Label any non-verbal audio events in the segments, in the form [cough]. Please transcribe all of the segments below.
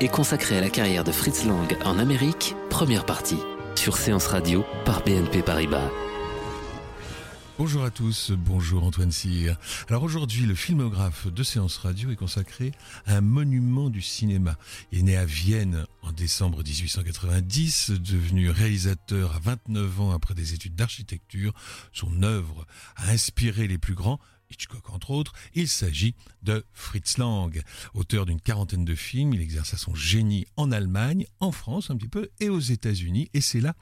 est consacré à la carrière de Fritz Lang en Amérique, première partie, sur Séance Radio par BNP Paribas. Bonjour à tous, bonjour Antoine Cyr. Alors aujourd'hui, le filmographe de Séance Radio est consacré à un monument du cinéma. Il est né à Vienne en décembre 1890, devenu réalisateur à 29 ans après des études d'architecture. Son œuvre a inspiré les plus grands, Hitchcock entre autres, il s'agit de Fritz Lang. Auteur d'une quarantaine de films, il exerça son génie en Allemagne, en France un petit peu et aux États-Unis. Et c'est là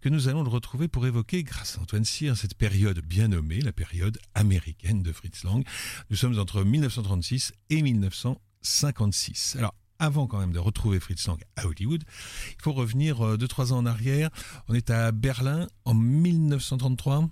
que nous allons le retrouver pour évoquer, grâce à Antoine Cyr, cette période bien nommée, la période américaine de Fritz Lang. Nous sommes entre 1936 et 1956. Alors, avant quand même de retrouver Fritz Lang à Hollywood, il faut revenir 2-3 ans en arrière. On est à Berlin en 1933.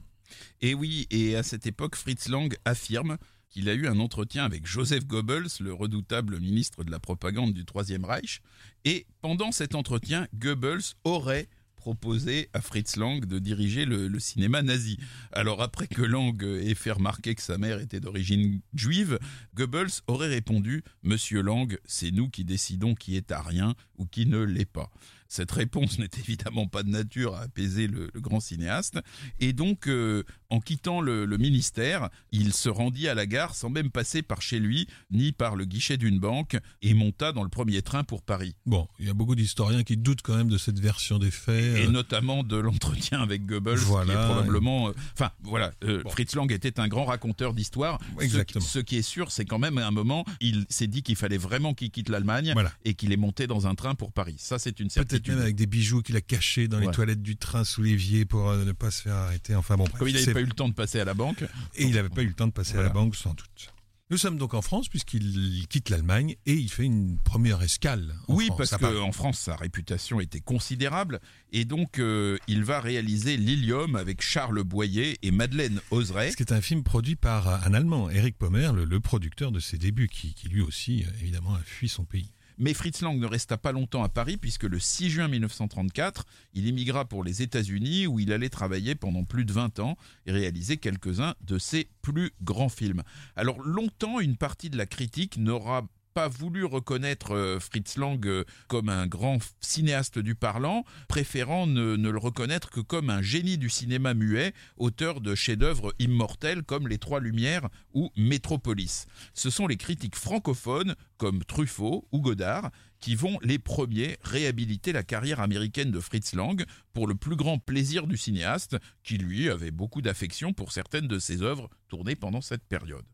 Et oui, et à cette époque, Fritz Lang affirme qu'il a eu un entretien avec Joseph Goebbels, le redoutable ministre de la propagande du Troisième Reich, et pendant cet entretien, Goebbels aurait proposé à Fritz Lang de diriger le, cinéma nazi. Alors après que Lang ait fait remarquer que sa mère était d'origine juive, Goebbels aurait répondu ⁇ Monsieur Lang, c'est nous qui décidons qui est arien ou qui ne l'est pas ⁇ cette réponse [laughs] n'est évidemment pas de nature à apaiser le, le grand cinéaste. Et donc, euh, en quittant le, le, ministère, il se rendit à la gare sans même passer par chez lui, ni par le guichet d'une banque, et monta dans le premier train pour Paris. Bon, il y a beaucoup d'historiens qui doutent quand même de cette version des faits. Et, notamment de l'entretien avec Goebbels, voilà, qui est probablement... Euh, enfin, voilà, euh, bon. Fritz Lang était un grand raconteur d'histoire. Exactement. Ce, ce, qui est sûr, c'est quand même à un moment, il s'est dit qu'il fallait vraiment qu'il quitte l'Allemagne voilà. et qu'il est monté dans un train pour Paris. Ça, c'est une certitude même avec des bijoux qu'il a cachés dans les toilettes du train sous l'évier pour euh, ne pas se faire arrêter. Enfin bon, bref, comme il n'avait pas eu le temps de passer à la banque. Et il n'avait pas eu le temps de passer voilà. à la banque, sans doute. Nous sommes donc en France puisqu'il quitte l'Allemagne et il fait une première escale. En oui, France, parce qu'en France, sa réputation était considérable et donc euh, il va réaliser Lilium avec Charles Boyer et Madeleine Oseret. Ce qui est un film produit par un Allemand, Eric Pommer, le, le producteur de ses débuts, qui, qui lui aussi, euh, évidemment, a fui son pays. Mais Fritz Lang ne resta pas longtemps à Paris puisque le 6 juin 1934, il émigra pour les États-Unis où il allait travailler pendant plus de 20 ans et réaliser quelques-uns de ses plus grands films. Alors longtemps, une partie de la critique n'aura pas voulu reconnaître euh, Fritz Lang euh, comme un grand cinéaste du parlant, préférant ne, le reconnaître que comme un génie du cinéma muet, auteur de chefs-d'œuvre immortels comme Les Trois Lumières ou Métropolis. Ce sont les critiques francophones comme Truffaut ou Godard qui vont les premiers réhabiliter la carrière américaine de Fritz Lang pour le plus grand plaisir du cinéaste, qui lui avait beaucoup d'affection pour certaines de ses œuvres tournées pendant cette période.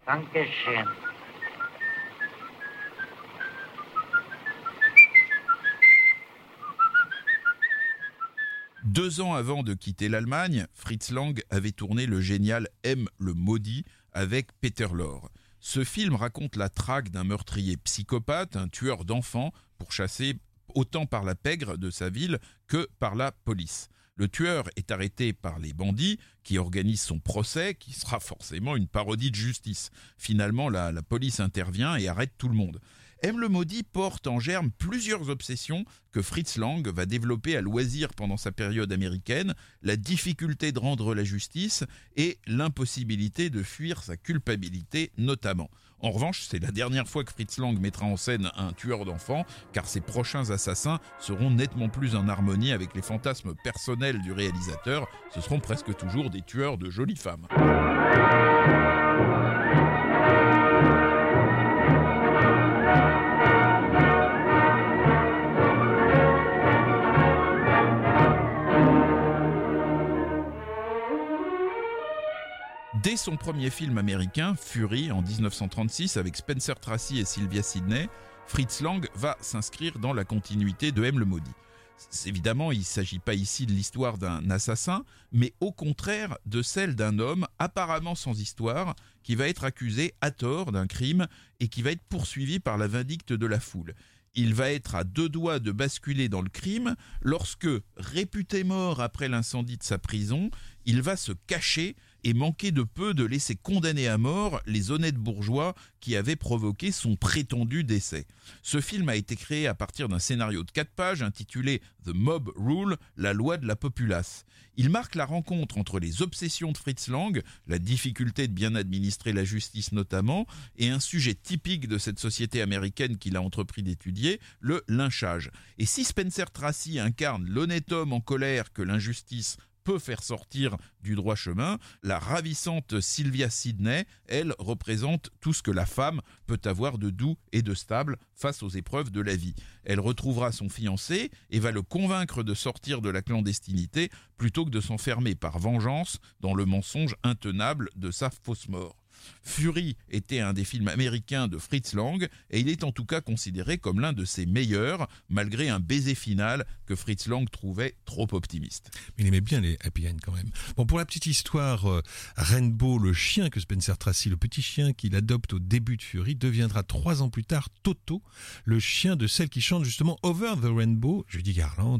Deux ans avant de quitter l'Allemagne, Fritz Lang avait tourné le génial M le maudit avec Peter Lorre. Ce film raconte la traque d'un meurtrier psychopathe, un tueur d'enfants, pourchassé autant par la pègre de sa ville que par la police. Le tueur est arrêté par les bandits qui organisent son procès, qui sera forcément une parodie de justice. Finalement, la, la police intervient et arrête tout le monde. M. le Maudit porte en germe plusieurs obsessions que Fritz Lang va développer à loisir pendant sa période américaine, la difficulté de rendre la justice et l'impossibilité de fuir sa culpabilité notamment. En revanche, c'est la dernière fois que Fritz Lang mettra en scène un tueur d'enfants, car ses prochains assassins seront nettement plus en harmonie avec les fantasmes personnels du réalisateur. Ce seront presque toujours des tueurs de jolies femmes. Dès son premier film américain, Fury, en 1936, avec Spencer Tracy et Sylvia Sidney, Fritz Lang va s'inscrire dans la continuité de M le Maudit. Évidemment, il ne s'agit pas ici de l'histoire d'un assassin, mais au contraire de celle d'un homme apparemment sans histoire qui va être accusé à tort d'un crime et qui va être poursuivi par la vindicte de la foule. Il va être à deux doigts de basculer dans le crime lorsque, réputé mort après l'incendie de sa prison, il va se cacher et manquer de peu de laisser condamner à mort les honnêtes bourgeois qui avaient provoqué son prétendu décès. Ce film a été créé à partir d'un scénario de quatre pages intitulé The Mob Rule, la loi de la populace. Il marque la rencontre entre les obsessions de Fritz Lang, la difficulté de bien administrer la justice notamment, et un sujet typique de cette société américaine qu'il a entrepris d'étudier, le lynchage. Et si Spencer Tracy incarne l'honnête homme en colère que l'injustice faire sortir du droit chemin. La ravissante Sylvia Sidney, elle, représente tout ce que la femme peut avoir de doux et de stable face aux épreuves de la vie. Elle retrouvera son fiancé et va le convaincre de sortir de la clandestinité plutôt que de s'enfermer par vengeance dans le mensonge intenable de sa fausse mort. Fury était un des films américains de Fritz Lang et il est en tout cas considéré comme l'un de ses meilleurs, malgré un baiser final que Fritz Lang trouvait trop optimiste. Il aimait bien les happy end quand même. Bon, pour la petite histoire, euh, Rainbow, le chien que Spencer Tracy, le petit chien qu'il adopte au début de Fury, deviendra trois ans plus tard Toto, le chien de celle qui chante justement Over the Rainbow, Judy Garland,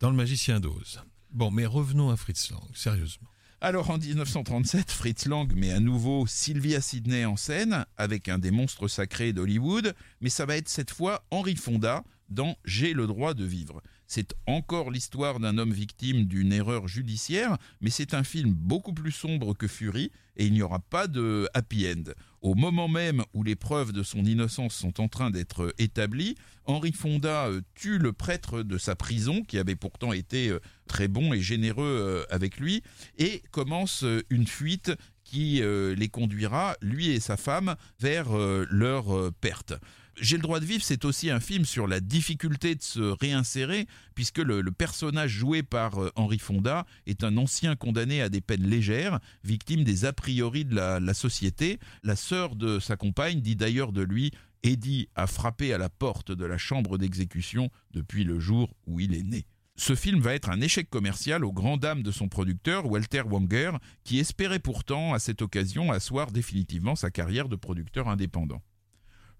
dans Le Magicien d'Oz. Bon, mais revenons à Fritz Lang, sérieusement. Alors en 1937, Fritz Lang met à nouveau Sylvia Sidney en scène avec un des monstres sacrés d'Hollywood, mais ça va être cette fois Henry Fonda dans J'ai le droit de vivre. C'est encore l'histoire d'un homme victime d'une erreur judiciaire, mais c'est un film beaucoup plus sombre que Fury et il n'y aura pas de happy end. Au moment même où les preuves de son innocence sont en train d'être établies, Henri Fonda euh, tue le prêtre de sa prison, qui avait pourtant été euh, très bon et généreux euh, avec lui, et commence une fuite qui les conduira, lui et sa femme, vers leur perte. J'ai le droit de vivre, c'est aussi un film sur la difficulté de se réinsérer, puisque le, personnage joué par euh, Henri Fonda est un ancien condamné à des peines légères, victime des a priori de la, société. La sœur de sa compagne dit d'ailleurs de lui Eddie a frappé à la porte de la chambre d'exécution depuis le jour où il est né. Ce film va être un échec commercial aux grandes dames de son producteur, Walter Wanger, qui espérait pourtant à cette occasion asseoir définitivement sa carrière de producteur indépendant.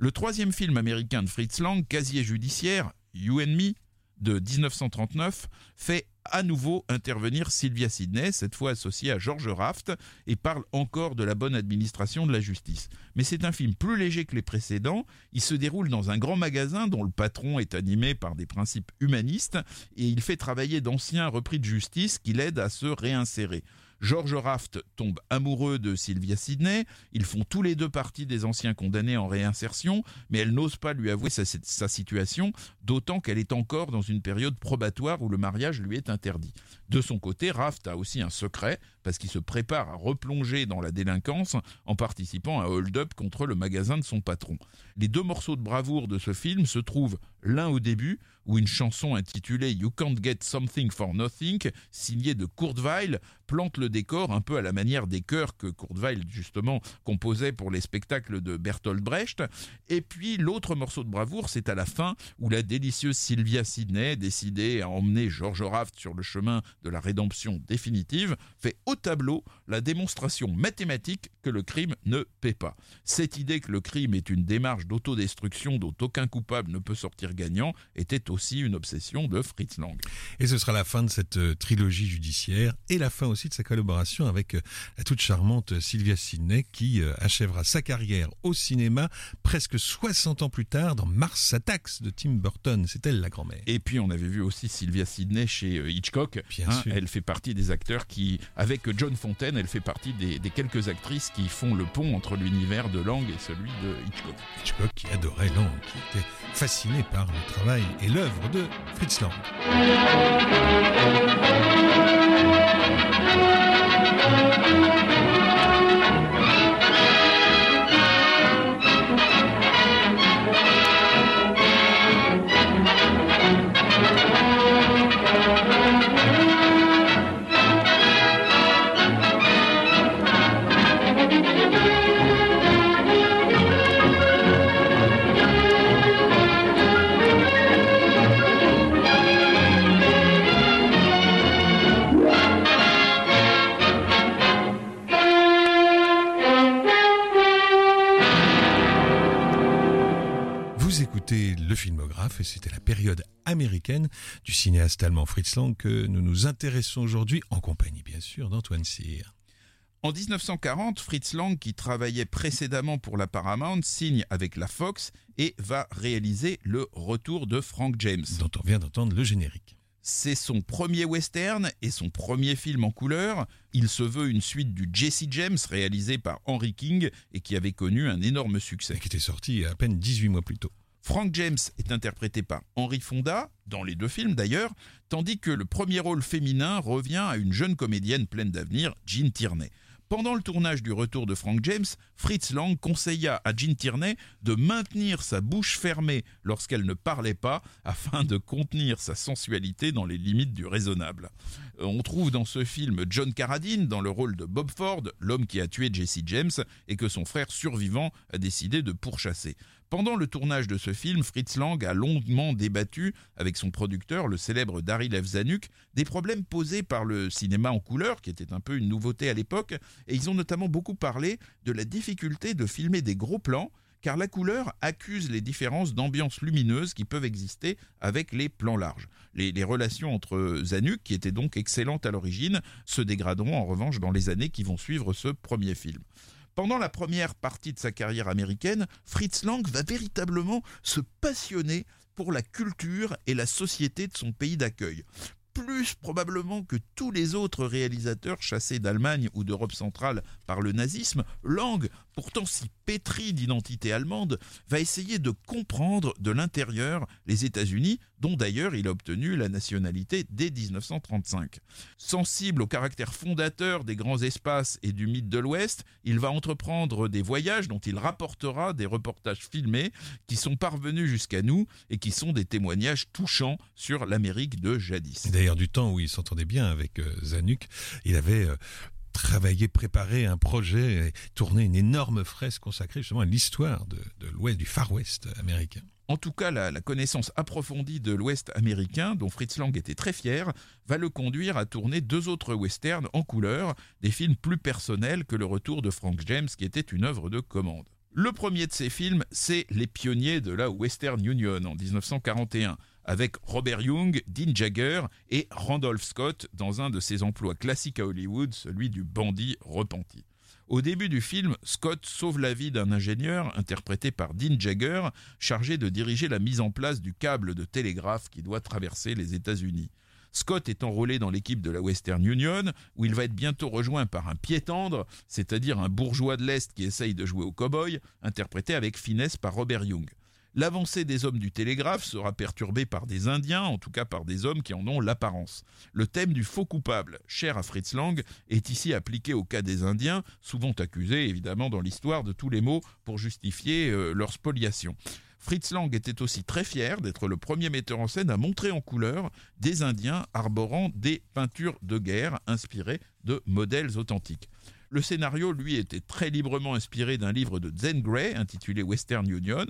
Le troisième film américain de Fritz Lang, Casier judiciaire, You and Me, de 1939, fait à nouveau intervenir Sylvia Sidney, cette fois associée à George Raft, et parle encore de la bonne administration de la justice. Mais c'est un film plus léger que les précédents, il se déroule dans un grand magasin dont le patron est animé par des principes humanistes, et il fait travailler d'anciens repris de justice qui l'aident à se réinsérer. George Raft tombe amoureux de Sylvia Sidney. Ils font tous les deux partie des anciens condamnés en réinsertion, mais elle n'ose pas lui avouer sa, situation, d'autant qu'elle est encore dans une période probatoire où le mariage lui est interdit. De son côté, Raft a aussi un secret, parce qu'il se prépare à replonger dans la délinquance en participant à hold-up contre le magasin de son patron. Les deux morceaux de bravoure de ce film se trouvent l'un au début, où une chanson intitulée You Can't Get Something for Nothing, signée de Kurt plante le décor un peu à la manière des chœurs que Kurt Weill justement composait pour les spectacles de Bertolt Brecht. Et puis l'autre morceau de bravoure, c'est à la fin où la délicieuse Sylvia Sidney, décidée à emmener George Raft sur le chemin de la rédemption définitive, fait au tableau la démonstration mathématique que le crime ne paie pas. Cette idée que le crime est une démarche d'autodestruction dont aucun coupable ne peut sortir gagnant était aussi une obsession de Fritz Lang. Et ce sera la fin de cette euh, trilogie judiciaire et la fin aussi de sa collaboration avec euh, la toute charmante Sylvia Sidney qui euh, achèvera sa carrière au cinéma presque 60 ans plus tard dans Mars Attacks de Tim Burton. C'est elle la grand-mère. Et puis on avait vu aussi Sylvia Sidney chez Hitchcock. Bien Hein, sûr. elle fait partie des acteurs qui, avec John Fontaine, elle fait partie des, des quelques actrices qui font le pont entre l'univers de Lang et celui de Hitchcock. Hitchcock qui adorait Lang, qui était fasciné par le travail et l'œuvre de Fritz Lang. Période américaine du cinéaste allemand Fritz Lang que nous nous intéressons aujourd'hui, en compagnie bien sûr d'Antoine Cyr. En 1940, Fritz Lang, qui travaillait précédemment pour la Paramount, signe avec la Fox et va réaliser Le Retour de Frank James. Dont on vient d'entendre le générique. C'est son premier western et son premier film en couleur. Il se veut une suite du Jesse James réalisé par Henry King et qui avait connu un énorme succès. Et qui était sorti à peine 18 mois plus tôt. Frank James est interprété par Henry Fonda, dans les deux films d'ailleurs, tandis que le premier rôle féminin revient à une jeune comédienne pleine d'avenir, Jean Tierney. Pendant le tournage du retour de Frank James, Fritz Lang conseilla à Jean Tierney de maintenir sa bouche fermée lorsqu'elle ne parlait pas afin de contenir sa sensualité dans les limites du raisonnable. Euh, on trouve dans ce film John Carradine dans le rôle de Bob Ford, l'homme qui a tué Jesse James et que son frère survivant a décidé de pourchasser. Pendant le tournage de ce film, Fritz Lang a longuement débattu avec son producteur, le célèbre Daryl F. Zanuck, des problèmes posés par le cinéma en couleur, qui était un peu une nouveauté à l'époque, et ils ont notamment beaucoup parlé de la difficulté de filmer des gros plans, car la couleur accuse les différences d'ambiance lumineuse qui peuvent exister avec les plans larges. Les, les, relations entre Zanuck, qui étaient donc excellentes à l'origine, se dégraderont en revanche dans les années qui vont suivre ce premier film. Pendant la première partie de sa carrière américaine, Fritz Lang va véritablement se passionner pour la culture et la société de son pays d'accueil. Plus probablement que tous les autres réalisateurs chassés d'Allemagne ou d'Europe centrale par le nazisme, Lang, pourtant si pétri d'identité allemande, va essayer de comprendre de l'intérieur les États-Unis, dont d'ailleurs il a obtenu la nationalité dès 1935. Sensible au caractère fondateur des grands espaces et du mythe de l'Ouest, il va entreprendre des voyages dont il rapportera des reportages filmés qui sont parvenus jusqu'à nous et qui sont des témoignages touchants sur l'Amérique de jadis. D'ailleurs, du temps où il s'entendait bien avec euh, Zanuck, il avait travaillé, préparé un projet, et tourné une énorme fresque consacrée justement à l'histoire de, de l'Ouest, du Far West américain. En tout cas, la, la connaissance approfondie de l'Ouest américain, dont Fritz Lang était très fier, va le conduire à tourner deux autres westerns en couleur, des films plus personnels que le retour de Frank James, qui était une œuvre de commande. Le premier de ces films, c'est Les pionniers de la Western Union en 1941, avec Robert Young, Dean Jagger et Randolph Scott dans un de ses emplois classiques à Hollywood, celui du bandit repenti. Au début du film, Scott sauve la vie d'un ingénieur, interprété par Dean Jagger, chargé de diriger la mise en place du câble de télégraphe qui doit traverser les États-Unis. Scott est enrôlé dans l'équipe de la Western Union, où il va être bientôt rejoint par un pied tendre, c'est-à-dire un bourgeois de l'Est qui essaye de jouer au cow-boy, interprété avec finesse par Robert Young. L'avancée des hommes du télégraphe sera perturbée par des Indiens, en tout cas par des hommes qui en ont l'apparence. Le thème du faux coupable, cher à Fritz Lang, est ici appliqué au cas des Indiens, souvent accusés évidemment dans l'histoire de tous les maux pour justifier euh, leur spoliation. Fritz Lang était aussi très fier d'être le premier metteur en scène à montrer en couleur des Indiens arborant des peintures de guerre inspirées de modèles authentiques. Le scénario, lui, était très librement inspiré d'un livre de Zen Gray intitulé Western Union,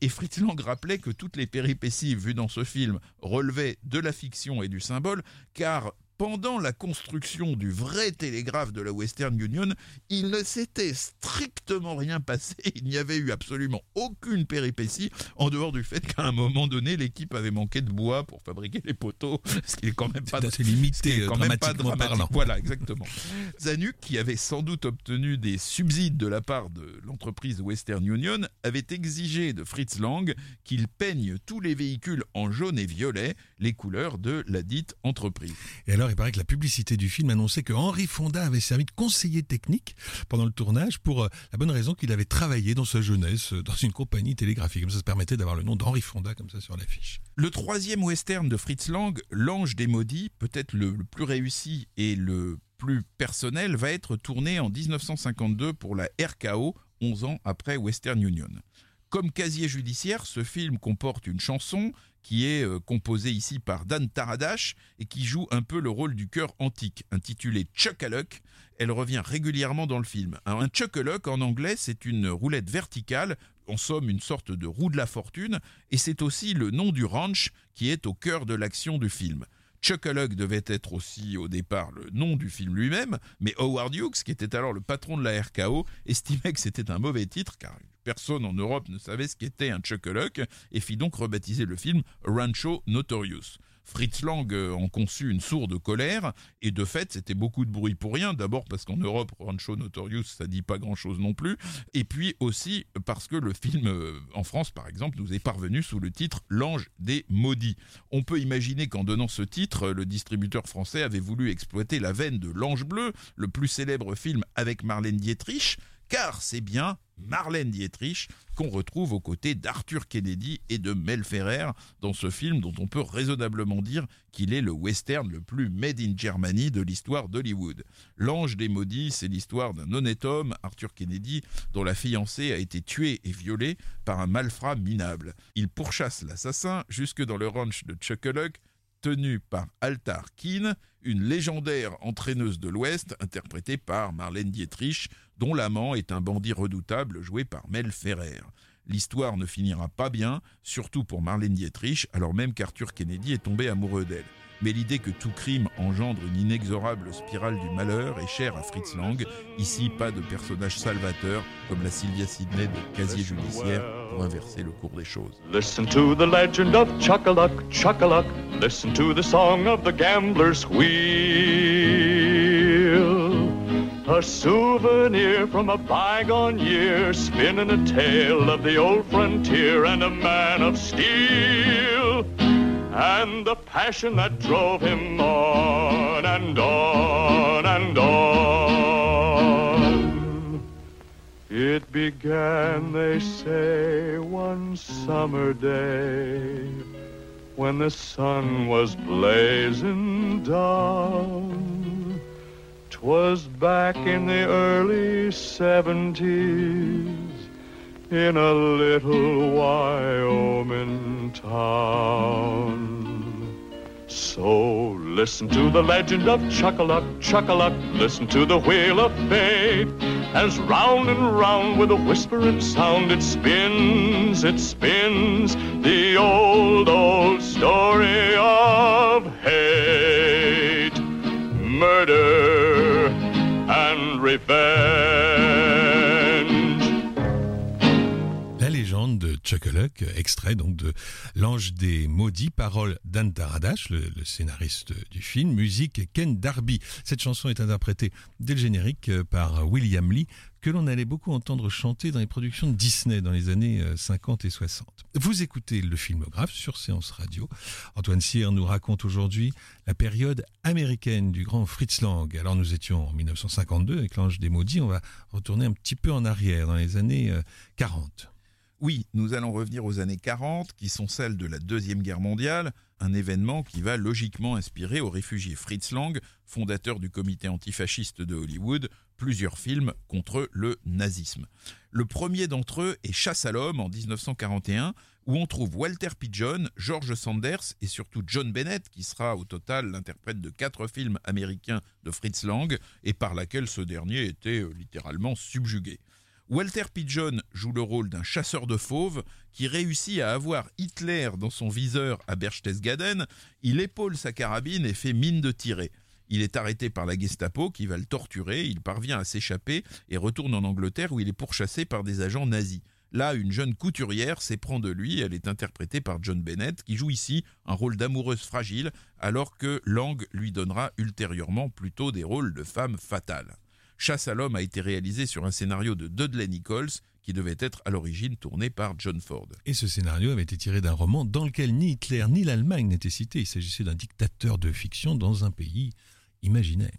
et Fritz Lang rappelait que toutes les péripéties vues dans ce film relevaient de la fiction et du symbole, car pendant la construction du vrai télégraphe de la Western Union, il ne s'était strictement rien passé. [laughs] Il n'y avait eu absolument aucune péripétie, en dehors du fait qu'à un moment donné, l'équipe avait manqué de bois pour fabriquer les poteaux, [laughs] ce qui est quand même pas assez limité, quand même pas dramatique. parlant. Voilà, exactement. [laughs] Zanuck, qui avait sans doute obtenu des subsides de la part de l'entreprise Western Union, avait exigé de Fritz Lang qu'il peigne tous les véhicules en jaune et violet, les couleurs de la dite entreprise. Et alors, il paraît que la publicité du film annonçait que Henry Fonda avait servi de conseiller technique pendant le tournage pour euh, la bonne raison qu'il avait travaillé dans sa jeunesse euh, dans une compagnie télégraphique. Comme ça, ça permettait d'avoir le nom d'Henry Fonda comme ça sur l'affiche. Le troisième western de Fritz Lang, L'Ange des Maudits, peut-être le, le plus réussi et le plus personnel, va être tourné en 1952 pour la RKO, 11 ans après Western Union. Comme casier judiciaire, ce film comporte une chanson qui est euh, composée ici par Dan Taradash et qui joue un peu le rôle du chœur antique, intitulé Chuck a Luck. Elle revient régulièrement dans le film. Alors, un Chuck a Luck en anglais, c'est une roulette verticale, en somme une sorte de roue de la fortune, et c'est aussi le nom du ranch qui est au cœur de l'action du film. Chuck a Luck devait être aussi au départ le nom du film lui-même, mais Howard Hughes, qui était alors le patron de la RKO, estimait que c'était un mauvais titre car personne en Europe ne savait ce qu'était un Chuck-a-Luck et fit donc rebaptiser le film Rancho Notorious. Fritz Lang euh, en conçut une sourde colère, et de fait, c'était beaucoup de bruit pour rien. D'abord parce qu'en Europe, Rancho Notorious, ça dit pas grand-chose non plus, et puis aussi parce que le film, euh, en France par exemple, nous est parvenu sous le titre L'Ange des Maudits. On peut imaginer qu'en donnant ce titre, le distributeur français avait voulu exploiter la veine de L'Ange Bleu, le plus célèbre film avec Marlène Dietrich, car c'est bien Marlène Dietrich qu'on retrouve aux côtés d'Arthur Kennedy et de Mel Ferrer dans ce film dont on peut raisonnablement dire qu'il est le western le plus made in Germany de l'histoire d'Hollywood. L'Ange des Maudits, c'est l'histoire d'un honnête homme, Arthur Kennedy, dont la fiancée a été tuée et violée par un malfrat minable. Il pourchasse l'assassin jusque dans le ranch de Chuckaluck, tenu par Altar Keane, une légendaire entraîneuse de l'Ouest interprétée par Marlène Dietrich, dont l'amant est un bandit redoutable joué par Mel Ferrer. L'histoire ne finira pas bien, surtout pour Marlène Dietrich, alors même qu'Arthur Kennedy est tombé amoureux d'elle mais l'idée que tout crime engendre une inexorable spirale du malheur est chère à Fritz Lang. Ici, pas de personnage salvateur comme la Sylvia Sidney de casier judiciaire pour inverser le cours des choses. Listen to the legend of Chuckaluck, Chuckaluck. Listen to the song of the gambler's wheel. A souvenir from a bygone year, spinning a tale of the old frontier and a man of steel. and the passion that drove him on and on and on. It began, they say, one summer day when the sun was blazing down. 'Twas back in the early seventies in a little Wyoming town. So listen to the legend of Chuckaluck, Chuckaluck. Listen to the wheel of fate as round and round with a whispering sound it spins, it spins extrait donc de L'Ange des Maudits, paroles d'Anne Taradash, le, scénariste du film, musique Ken Darby. Cette chanson est interprétée dès le générique euh, par William Lee, que l'on allait beaucoup entendre chanter dans les productions de Disney dans les années 50 euh, et 60. Vous écoutez le filmographe sur Séance Radio. Antoine Cyr nous raconte aujourd'hui la période américaine du grand Fritz Lang. Alors nous étions en 1952 avec l'Ange des Maudits, on va retourner un petit peu en arrière dans les années 40. Oui, nous allons revenir aux années 40, qui sont celles de la Deuxième Guerre mondiale, un événement qui va logiquement inspirer au réfugié Fritz Lang, fondateur du comité antifasciste de Hollywood, plusieurs films contre le nazisme. Le premier d'entre eux est Chasse à l'homme en 1941, où on trouve Walter Pigeon, George Sanders et surtout John Bennett, qui sera au total l'interprète de quatre films américains de Fritz Lang, et par laquelle ce dernier était euh, littéralement subjugué. Walter Pigeon joue le rôle d'un chasseur de fauves qui réussit à avoir Hitler dans son viseur à Berchtesgaden. Il épaule sa carabine et fait mine de tirer. Il est arrêté par la Gestapo qui va le torturer, il parvient à s'échapper et retourne en Angleterre où il est pourchassé par des agents nazis. Là, une jeune couturière s'éprend de lui, elle est interprétée par John Bennett qui joue ici un rôle d'amoureuse fragile alors que Lang lui donnera ultérieurement plutôt des rôles de femme fatale. Chasse à l'homme a été réalisé sur un scénario de Dudley Nichols qui devait être à l'origine tourné par John Ford. Et ce scénario avait été tiré d'un roman dans lequel ni Hitler ni l'Allemagne n'étaient cités. Il s'agissait d'un dictateur de fiction dans un pays imaginaire.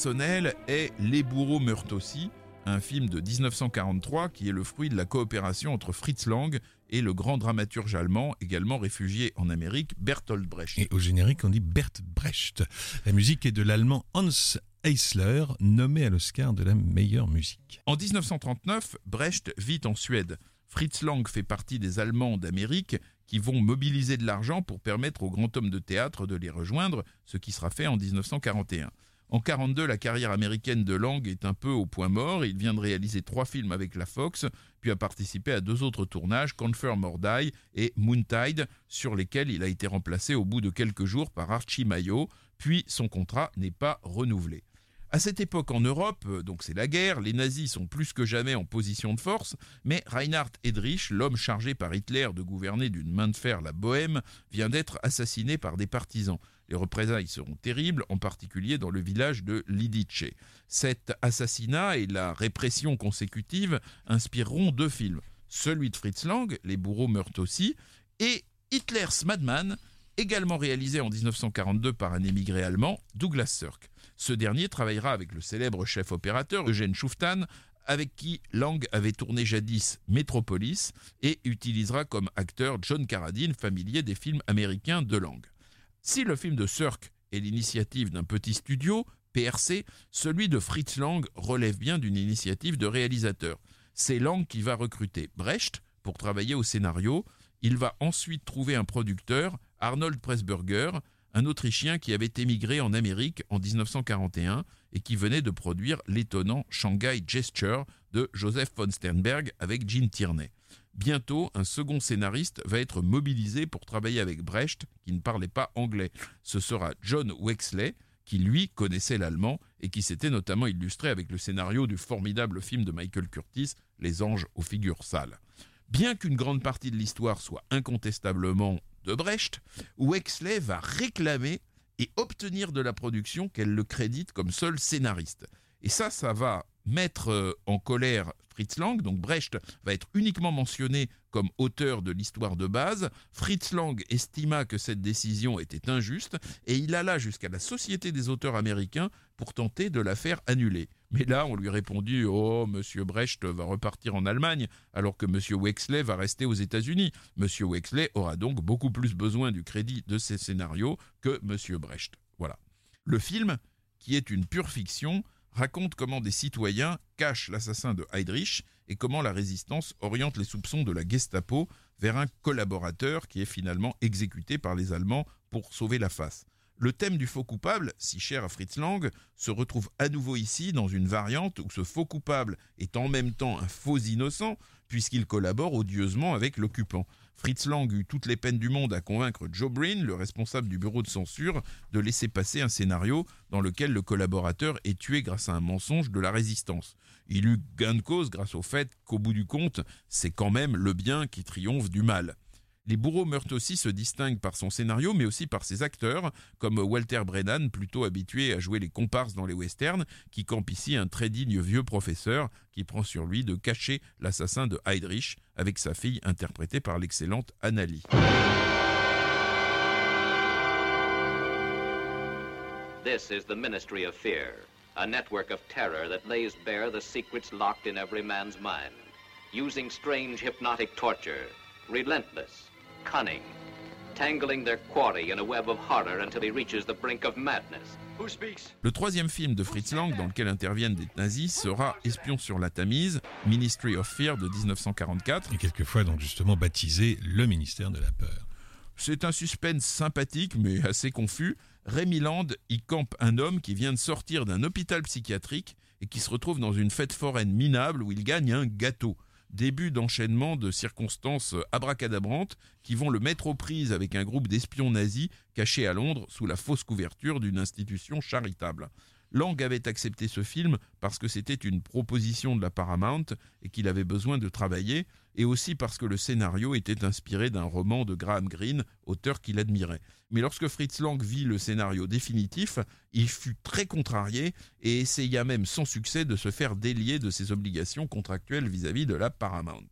Personnel est Les bourreaux meurent aussi, un film de 1943 qui est le fruit de la coopération entre Fritz Lang et le grand dramaturge allemand, également réfugié en Amérique, Bertolt Brecht. Et au générique, on dit Bert Brecht. La musique est de l'allemand Hans Eisler, nommé à l'Oscar de la meilleure musique. En 1939, Brecht vit en Suède. Fritz Lang fait partie des Allemands d'Amérique qui vont mobiliser de l'argent pour permettre au grand homme de théâtre de les rejoindre, ce qui sera fait en 1941. En 42, la carrière américaine de Lang est un peu au point mort. Il vient de réaliser trois films avec la Fox, puis a participé à deux autres tournages, Confirm or Die et Moontide, sur lesquels il a été remplacé au bout de quelques jours par Archie Mayo, puis son contrat n'est pas renouvelé. À cette époque en Europe, donc c'est la guerre, les nazis sont plus que jamais en position de force, mais Reinhard Heydrich, l'homme chargé par Hitler de gouverner d'une main de fer la Bohème, vient d'être assassiné par des partisans. Les représailles seront terribles, en particulier dans le village de Lidice. Cet assassinat et la répression consécutive inspireront deux films. Celui de Fritz Lang, Les bourreaux meurent aussi, et Hitler's Madman, également réalisé en 1942 par un émigré allemand, Douglas Sirk. Ce dernier travaillera avec le célèbre chef opérateur Eugène Schuftan, avec qui Lang avait tourné jadis Metropolis, et utilisera comme acteur John Carradine, familier des films américains de Lang. Si le film de Sirk est l'initiative d'un petit studio, PRC, celui de Fritz Lang relève bien d'une initiative de réalisateur. C'est Lang qui va recruter Brecht pour travailler au scénario. Il va ensuite trouver un producteur, Arnold Pressburger, un Autrichien qui avait émigré en Amérique en 1941 et qui venait de produire l'étonnant Shanghai Gesture de Joseph von Sternberg avec Gene Tierney. Bientôt, un second scénariste va être mobilisé pour travailler avec Brecht, qui ne parlait pas anglais. Ce sera John Wexley, qui lui connaissait l'allemand et qui s'était notamment illustré avec le scénario du formidable film de Michael Curtis, Les anges aux figures sales. Bien qu'une grande partie de l'histoire soit incontestablement de Brecht, Wexley va réclamer et obtenir de la production qu'elle le crédite comme seul scénariste. Et ça, ça va mettre euh, en colère Fritz Lang. Donc Brecht va être uniquement mentionné comme auteur de l'histoire de base. Fritz Lang estima que cette décision était injuste et il alla jusqu'à la Société des auteurs américains pour tenter de la faire annuler. Mais là, on lui répondit Oh, monsieur Brecht va repartir en Allemagne, alors que monsieur Wexley va rester aux États-Unis. Monsieur Wexley aura donc beaucoup plus besoin du crédit de ses scénarios que monsieur Brecht. Voilà. Le film, qui est une pure fiction, raconte comment des citoyens cachent l'assassin de Heydrich et comment la résistance oriente les soupçons de la Gestapo vers un collaborateur qui est finalement exécuté par les Allemands pour sauver la face. Le thème du faux coupable, si cher à Fritz Lang, se retrouve à nouveau ici dans une variante où ce faux coupable est en même temps un faux innocent, puisqu'il collabore odieusement avec l'occupant. Fritz Lang eut toutes les peines du monde à convaincre Joe Breen, le responsable du bureau de censure, de laisser passer un scénario dans lequel le collaborateur est tué grâce à un mensonge de la résistance. Il eut gain de cause grâce au fait qu'au bout du compte, c'est quand même le bien qui triomphe du mal. Les bourreaux meurent aussi se distinguent par son scénario, mais aussi par ses acteurs, comme Walter Brennan, plutôt habitué à jouer les comparses dans les westerns, qui campe ici un très digne vieux professeur qui prend sur lui de cacher l'assassin de Heydrich avec sa fille interprétée par l'excellente Annalie. This is the Ministry of Fear, a network of terror that lays bare the secrets locked in every man's mind, using strange hypnotic torture, relentless, cunning, tangling their quarry in a web of horror until he reaches the brink of madness. Who speaks? Le troisième film de Fritz Lang dans lequel interviennent des nazis sera Espion sur la Tamise, Ministry of Fear de 1944. Et quelquefois donc justement baptisé le ministère de la peur. C'est un suspense sympathique mais assez confus. Rémi Land y campe un homme qui vient de sortir d'un hôpital psychiatrique et qui se retrouve dans une fête foraine minable où il gagne un gâteau début d'enchaînement de circonstances abracadabrantes qui vont le mettre aux prises avec un groupe d'espions nazis cachés à Londres sous la fausse couverture d'une institution charitable. Lang avait accepté ce film parce que c'était une proposition de la Paramount et qu'il avait besoin de travailler, et aussi parce que le scénario était inspiré d'un roman de Graham Greene, auteur qu'il admirait. Mais lorsque Fritz Lang vit le scénario définitif, il fut très contrarié et essaya même sans succès de se faire délier de ses obligations contractuelles vis-à-vis de la Paramount.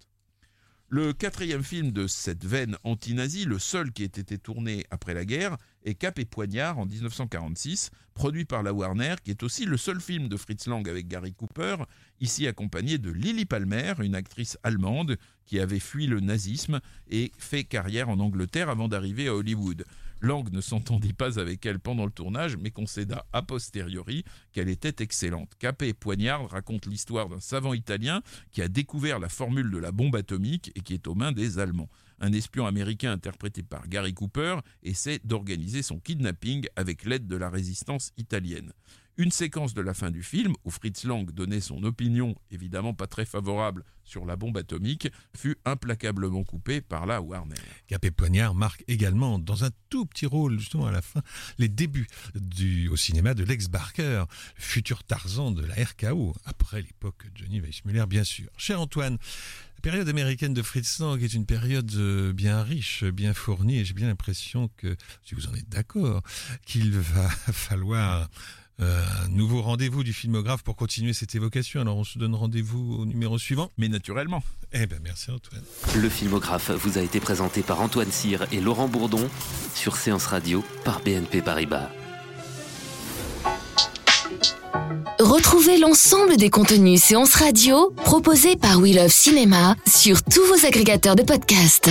Le quatrième film de cette veine anti-nazie, le seul qui ait été tourné après la guerre, est Cap et Poignard en 1946, produit par la Warner, qui est aussi le seul film de Fritz Lang avec Gary Cooper, ici accompagné de Lily Palmer, une actrice allemande qui avait fui le nazisme et fait carrière en Angleterre avant d'arriver à Hollywood. Lang ne s'entendit pas avec elle pendant le tournage, mais concéda a posteriori qu'elle était excellente. Capet et Poignard raconte l'histoire d'un savant italien qui a découvert la formule de la bombe atomique et qui est aux mains des Allemands. Un espion américain interprété par Gary Cooper essaie d'organiser son kidnapping avec l'aide de la résistance italienne. Une séquence de la fin du film, où Fritz Lang donnait son opinion, évidemment pas très favorable, sur la bombe atomique, fut implacablement coupée par la Warner. Gapé Poignard marque également, dans un tout petit rôle, justement à la fin, les débuts du, au cinéma de Lex Barker, futur Tarzan de la RKO, après l'époque Johnny Weissmuller, bien sûr. Cher Antoine, la période américaine de Fritz Lang est une période euh, bien riche, bien fournie, et j'ai bien l'impression que, si vous en êtes d'accord, qu'il va [laughs] falloir euh, un nouveau rendez-vous du filmographe pour continuer cette évocation. Alors on se donne rendez-vous au numéro suivant. Mais naturellement. Eh ben merci Antoine. Le filmographe vous a été présenté par Antoine Cyr et Laurent Bourdon sur Séance Radio par BNP Paribas. Retrouvez l'ensemble des contenus séances radio proposés par We Love Cinéma sur tous vos agrégateurs de podcasts.